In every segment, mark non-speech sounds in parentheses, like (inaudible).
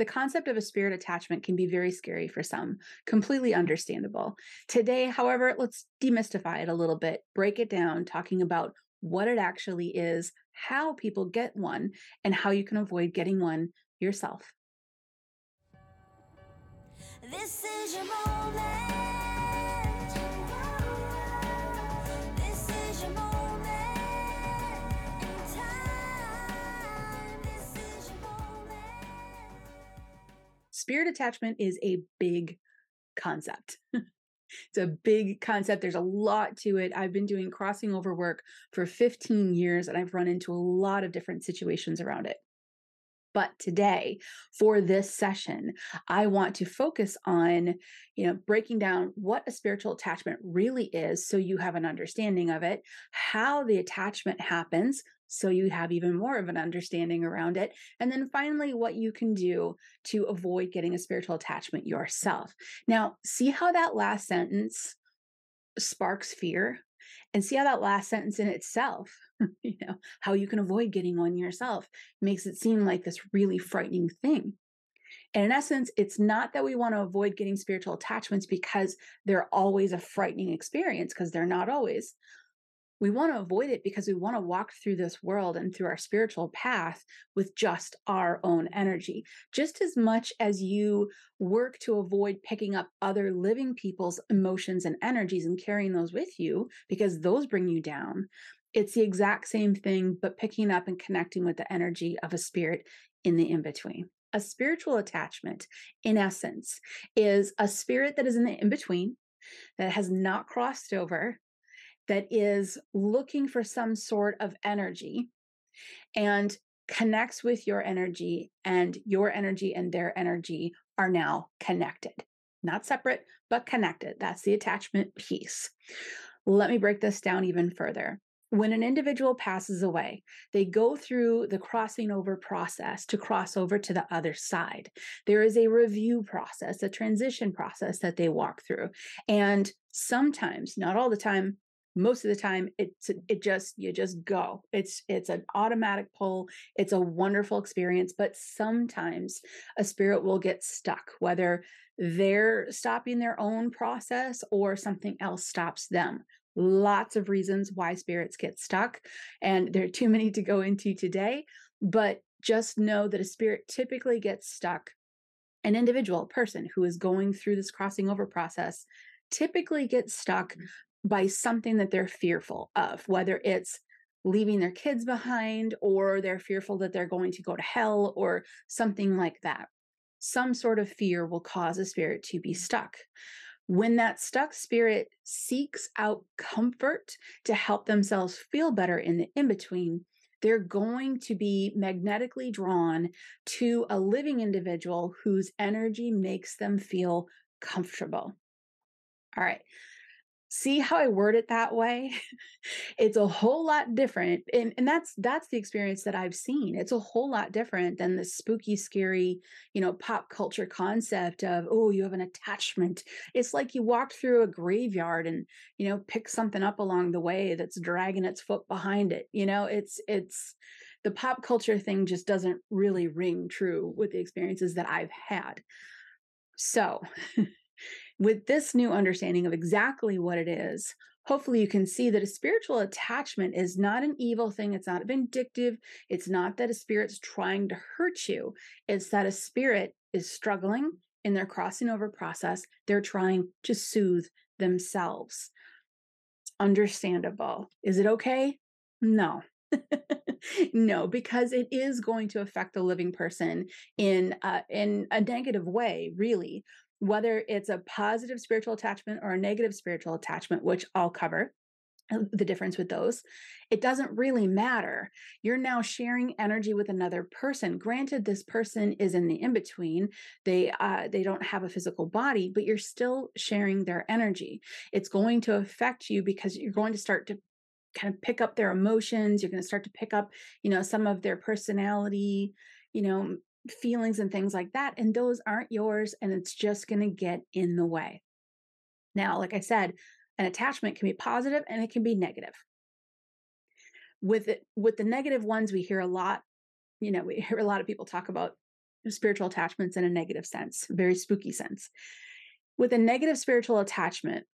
the concept of a spirit attachment can be very scary for some, completely understandable. Today, however, let's demystify it a little bit, break it down, talking about what it actually is, how people get one, and how you can avoid getting one yourself. This is your moment. Spirit attachment is a big concept. it's a big concept. There's a lot to it. I've been doing crossing over work for 15 years and I've run into a lot of different situations around it. But today, for this session, I want to focus on, you know, breaking down what a spiritual attachment really is so you have an understanding of it, how the attachment happens so you have even more of an understanding around it. And then finally, what you can do to avoid getting a spiritual attachment yourself. Now, see how that last sentence sparks fear? And see how that last sentence in itself, (laughs) you know, how you can avoid getting one yourself makes it seem like this really frightening thing. And in essence, it's not that we want to avoid getting spiritual attachments because they're always a frightening experience, because they're not always we want to avoid it because we want to walk through this world and through our spiritual path with just our own energy. Just as much as you work to avoid picking up other living people's emotions and energies and carrying those with you because those bring you down, it's the exact same thing, but picking up and connecting with the energy of a spirit in the in between. A spiritual attachment, in essence, is a spirit that is in the in between, that has not crossed over, that is looking for some sort of energy and connects with your energy, and your energy and their energy are now connected. Not separate, but connected. That's the attachment piece. Let me break this down even further. When an individual passes away, they go through the crossing over process to cross over to the other side. There is a review process, a transition process that they walk through. And sometimes, not all the time, most of the time it's it just you just go. It's it's an automatic pull. It's a wonderful experience but sometimes a spirit will get stuck whether they're stopping their own process or something else stops them. Lots of reasons why spirits get stuck and there are too many to go into today but just know that a spirit typically gets stuck. An individual person who is going through this crossing over process typically gets stuck mm. By something that they're fearful of, whether it's leaving their kids behind or they're fearful that they're going to go to hell or something like that. Some sort of fear will cause a spirit to be stuck. When that stuck spirit seeks out comfort to help themselves feel better in the in between, they're going to be magnetically drawn to a living individual whose energy makes them feel comfortable. All right see how i word it that way? (laughs) It's a whole lot different and, and that's that's the experience that i've seen. It's a whole lot different than the spooky scary you know pop culture concept of oh you have an attachment. It's like you walked through a graveyard and you know pick something up along the way that's dragging its foot behind it you know? It's it's the pop culture thing just doesn't really ring true with the experiences that i've had. So (laughs) with this new understanding of exactly what it is, hopefully you can see that a spiritual attachment is not an evil thing. It's not vindictive. It's not that a spirit's trying to hurt you. It's that a spirit is struggling in their crossing over process. They're trying to soothe themselves. Understandable. Is it okay? No. (laughs) no, because it is going to affect the living person in uh, in a negative way, really whether it's a positive spiritual attachment or a negative spiritual attachment, which I'll cover uh, the difference with those it doesn't really matter. You're now sharing energy with another person. Granted this person is in the in between they uh, they don't have a physical body but you're still sharing their energy. It's going to affect you because you're going to start to kind of pick up their emotions you're going to start to pick up you know some of their personality you know feelings and things like that. And those aren't yours, and it's just going to get in the way. Now, like I said, an attachment can be positive and it can be negative. With it, with the negative ones, we hear a lot, you know, we (laughs) hear a lot of people talk about spiritual attachments in a negative sense, very spooky sense. With a negative spiritual attachment,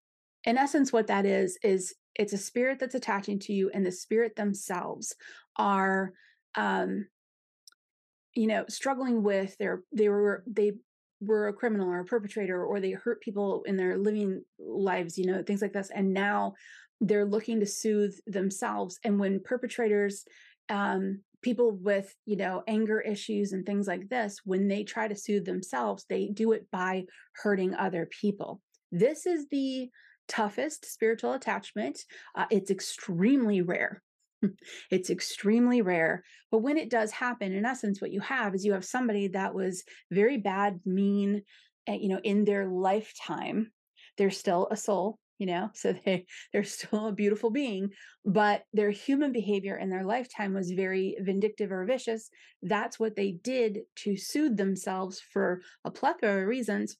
in essence, what that is, is it's a spirit that's attaching to you, and the spirit themselves are um you know struggling with their they were they were a criminal or a perpetrator or they hurt people in their living lives you know things like this and now they're looking to soothe themselves and when perpetrators um people with you know anger issues and things like this when they try to soothe themselves they do it by hurting other people. This is the toughest spiritual attachment uh, it's extremely rare (laughs) it's extremely rare. But when it does happen, in essence, what you have is you have somebody that was very bad, mean, eh, you know, in their lifetime. They're still a soul, you know, (laughs) so they they're still a beautiful being, but their human behavior in their lifetime was very vindictive or vicious. That's what they did to soothe themselves for a plethora of reasons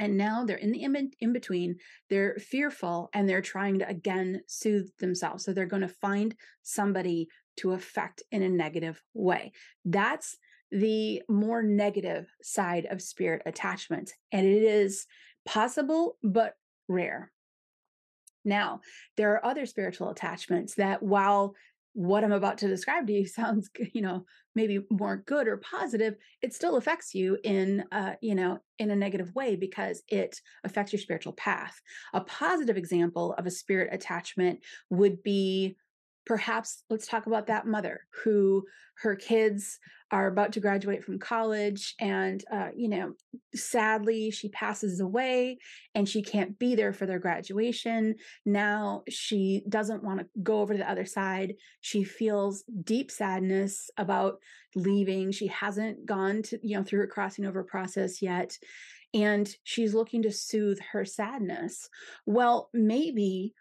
and now they're in the in, between they're fearful and they're trying to again soothe themselves so they're going to find somebody to affect in a negative way. That's the more negative side of spirit attachment and it is possible but rare. Now there are other spiritual attachments that while what I'm about to describe to you (laughs) sounds, you know, maybe more good or positive, it still affects you in, uh, you know, in a negative way because it affects your spiritual path. A positive example of a spirit attachment would be perhaps let's talk about that mother who her kids are about to graduate from college and uh, you know sadly she passes away and she can't be there for their graduation. Now she doesn't want to go over to the other side. She feels deep sadness about leaving. She hasn't gone to you know through her crossing over process yet and she's looking to soothe her sadness. Well maybe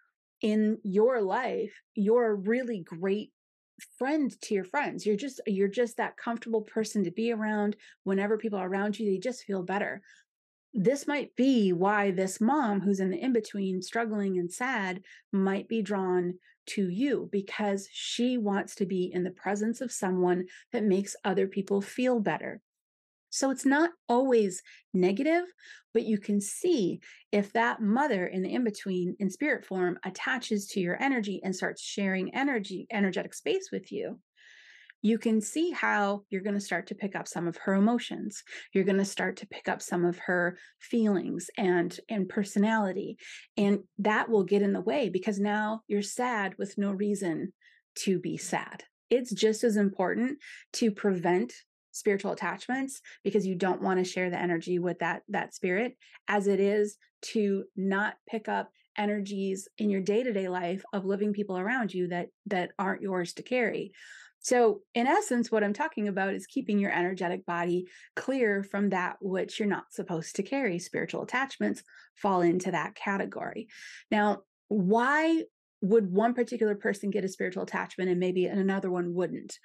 in your life you're a really great friend to your friends. You're just you're just that comfortable person to be around whenever people are around you they just feel better. This might be why this mom who's in the in between struggling and sad might be drawn to you because she wants to be in the presence of someone that makes other people feel better so it's not always negative, but you can see if that mother in the in between in spirit form attaches to your energy and starts sharing energy, energetic space with you. You can see how you're going to start to pick up some of her emotions. You're going to start to pick up some of her feelings and and personality, and that will get in the way because now you're sad with no reason to be sad. It's just as important to prevent spiritual attachments because you don't want to share the energy with that that spirit as it is to not pick up energies in your day-to-day life of living people around you that that aren't yours to carry. So in essence what i'm talking about is keeping your energetic body clear from that which you're not supposed to carry. Spiritual attachments fall into that category. Now why would one particular person get a spiritual attachment and maybe another one wouldn't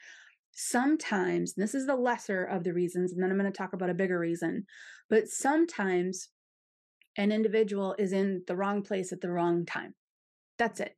sometimes, this is the lesser of the reasons, and then I'm going to talk about a bigger reason, but sometimes an individual is in the wrong place at the wrong time. That's it.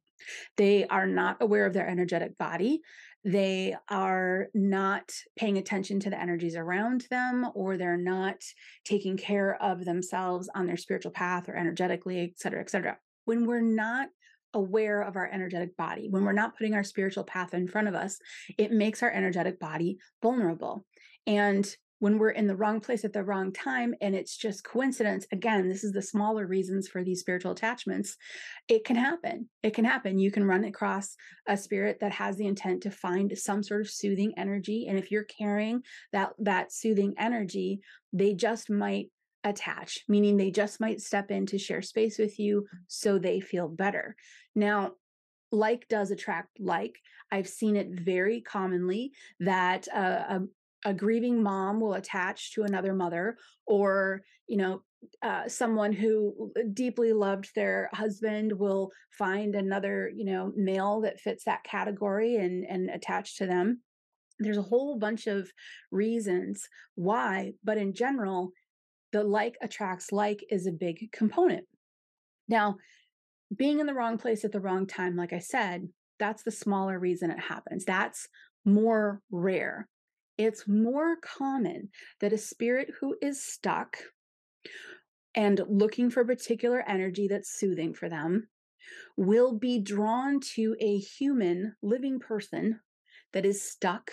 They are not aware of their energetic body. They are not paying attention to the energies around them, or they're not taking care of themselves on their spiritual path or energetically, et cetera, et cetera. When we're not aware of our energetic body. When we're not putting our spiritual path in front of us, it makes our energetic body vulnerable. And when we're in the wrong place at the wrong time and it's just coincidence again this is the smaller reasons for these spiritual attachments it can happen it can happen you can run across a spirit that has the intent to find some sort of soothing energy and if you're carrying that that soothing energy they just might attach, meaning they just might step in to share space with you so they feel better. Now, like does attract like. I've seen it very commonly that uh, a, a grieving mom will attach to another mother, or, you know, uh, someone who deeply loved their husband will find another, you know, male that fits that category and and attach to them. There's a whole bunch of reasons why, but in general, the like attracts like is a big component. Now, being in the wrong place at the wrong time, like I said, that's the smaller reason it happens. That's more rare. it's more common that a spirit who is stuck and looking for a particular energy that's soothing for them will be drawn to a human living person that is stuck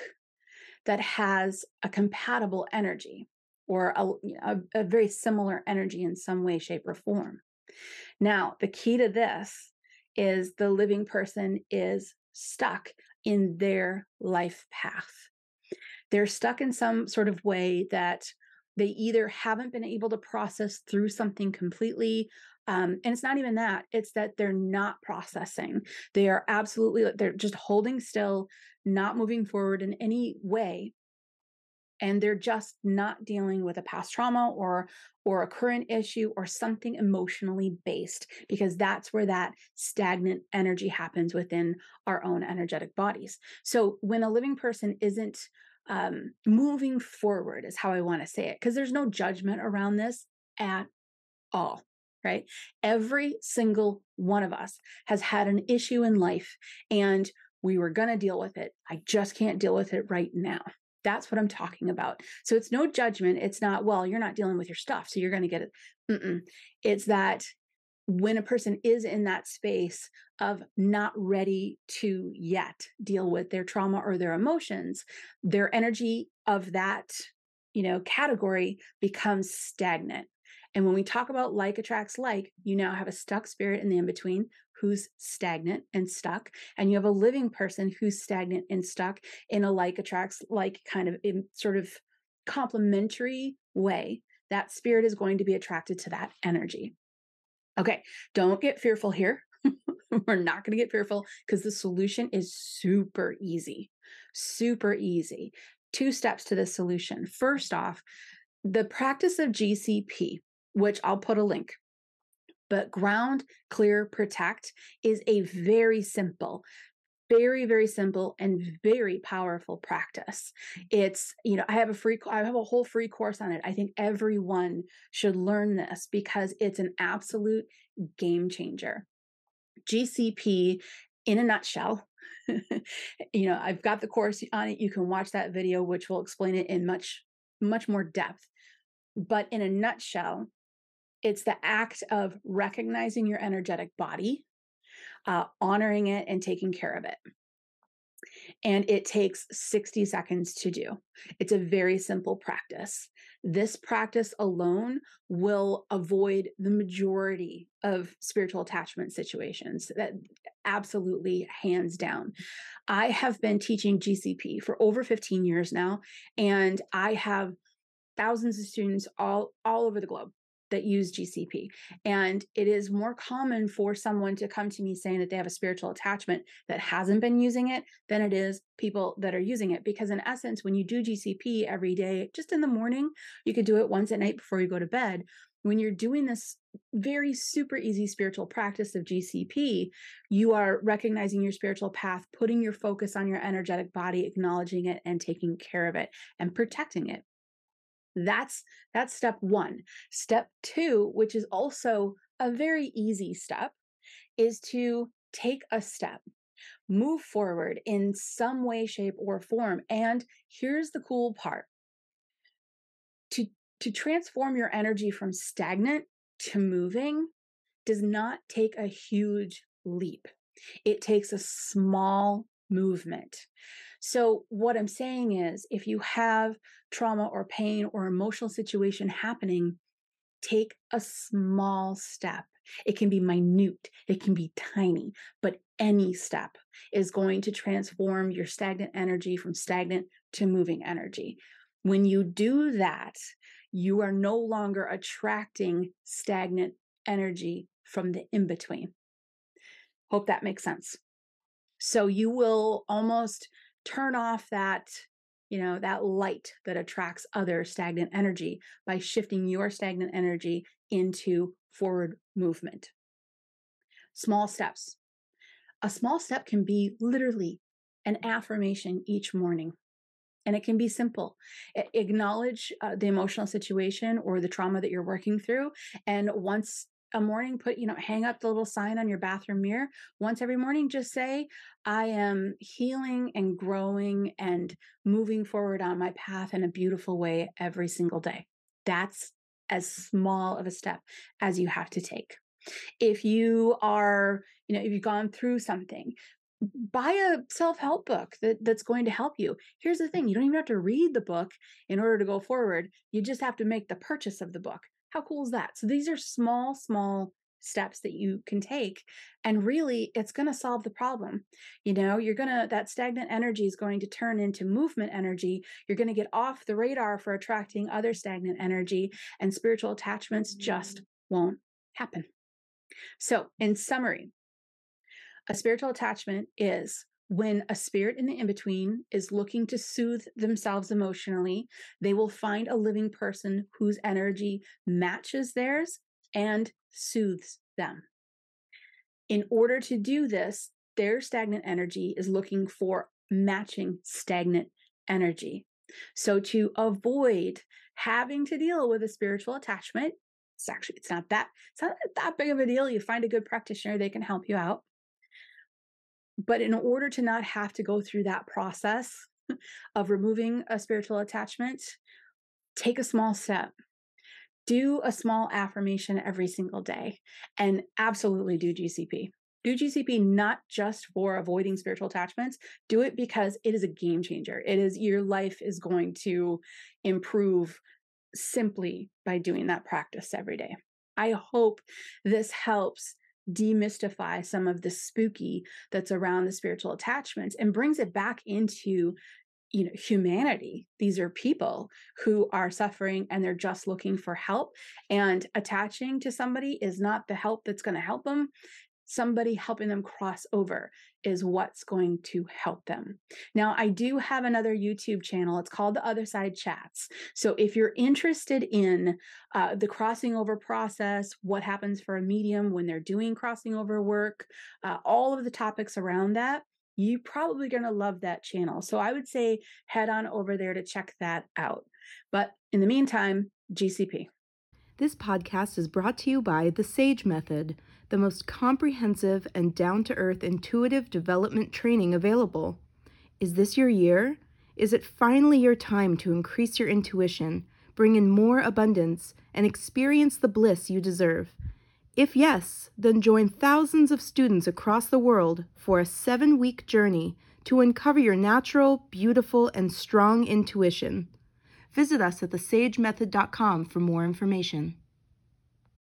that has a compatible energy or a, a, a, very similar energy in some way shape or form. Now the key to this is the living person is stuck in their life path. They're stuck in some sort of way that they either haven't been able to process through something completely um, and it's not even that it's that they're not processing. They are absolutely they're just holding still not moving forward in any way and they're just not dealing with a past trauma or or a current issue or something emotionally based because that's where that stagnant energy happens within our own energetic bodies so when a living person isn't um, moving forward is how I want to say it because there's no judgment around this at all, right? Every single one of us has had an issue in life and we were going to deal with it. I just can't deal with it right now. That's what I'm talking about. So it's no judgment. It's not, well, you're not dealing with your stuff, so you're going to get it. Mm-mm. It's that when a person is in that space of not ready to yet deal with their trauma or their emotions their energy of that you know category becomes stagnant and when we talk about like attracts like you now have a stuck spirit in the in between who's stagnant and stuck and you have a living person who's stagnant and stuck in a like attracts like kind of in sort of complementary way that spirit is going to be attracted to that energy Okay, don't get fearful here. (laughs) We're not going to get fearful because the solution is super easy. Super easy. Two steps to the solution. First off, the practice of GCP, which I'll put a link, but ground, clear, protect is a very simple very very simple and very powerful practice. It's you know i have a free i have a whole free course on it. I think everyone should learn this because it's an absolute game changer. Gcp in a nutshell. (laughs) You know i've got the course on it. You can watch that video which will explain it in much much more depth. But in a nutshell it's the act of recognizing your energetic body uh, honoring it and taking care of it. And it takes 60 seconds to do. It's a very simple practice. This practice alone will avoid the majority of spiritual attachment situations. That absolutely hands down. I have been teaching GCP for over 15 years now, and I have thousands of students all all over the globe that use GCP. And it is more common for someone to come to me saying that they have a spiritual attachment that hasn't been using it than it is people that are using it. Because in essence, when you do GCP every day, just in the morning, you could do it once at night before you go to bed. When you're doing this very super easy spiritual practice of GCP, you are recognizing your spiritual path, putting your focus on your energetic body, acknowledging it, and taking care of it and protecting it. That's that's step 1. Step 2, which is also a very easy step, is to take a step. Move forward in some way shape or form. And here's the cool part. To to transform your energy from stagnant to moving does not take a huge leap. It takes a small movement. So, what I'm saying is, if you have trauma or pain or emotional situation happening, take a small step. It can be minute, it can be tiny, but any step is going to transform your stagnant energy from stagnant to moving energy. When you do that, you are no longer attracting stagnant energy from the in between. Hope that makes sense. So you will almost turn off that you know that light that attracts other stagnant energy by shifting your stagnant energy into forward movement. Small steps. A small step can be literally an affirmation each morning and it can be simple. Acknowledge uh, the emotional situation or the trauma that you're working through and once a morning, put, you know, hang up the little sign on your bathroom mirror. Once every morning, just say, I am healing and growing and moving forward on my path in a beautiful way every single day. That's as small of a step as you have to take. If you are, you know, if you've gone through something, buy a self-help book that, that's going to help you. Here's the thing, you don't even have to read the book in order to go forward. You just have to make the purchase of the book. How cool is that? So these are small, small steps that you can take and really it's going to solve the problem. You know you're going to that stagnant energy is going to turn into movement energy. You're going to get off the radar for attracting other stagnant energy and spiritual attachments just mm. won't happen. So in summary a spiritual attachment is when a spirit in the in between is looking to soothe themselves emotionally, they will find a living person whose energy matches theirs and soothes them. In order to do this, their stagnant energy is looking for matching stagnant energy. So to avoid having to deal with a spiritual attachment, it's actually it's not that it's not that big of a deal. You find a good practitioner, they can help you out. But in order to not have to go through that process of removing a spiritual attachment, take a small step. Do a small affirmation every single day and absolutely do GCP. Do GCP not just for avoiding spiritual attachments, do it because it is a game changer. It is your life is going to improve simply by doing that practice every day. I hope this helps demystify some of the spooky that's around the spiritual attachments and brings it back into you know humanity. These are people who are suffering and they're just looking for help and attaching to somebody is not the help that's going to help them somebody helping them cross over is what's going to help them. Now, I do have another YouTube channel. It's called The Other Side Chats. So if you're interested in uh, the crossing over process, what happens for a medium when they're doing crossing over work, uh, all of the topics around that, you're probably going to love that channel. So I would say head on over there to check that out. But in the meantime, GCP. This podcast is brought to you by the SAGE Method, the most comprehensive and down to earth intuitive development training available. Is this your year? Is it finally your time to increase your intuition, bring in more abundance, and experience the bliss you deserve? If yes, then join thousands of students across the world for a seven week journey to uncover your natural, beautiful, and strong intuition. Visit us at thesagemethod.com for more information.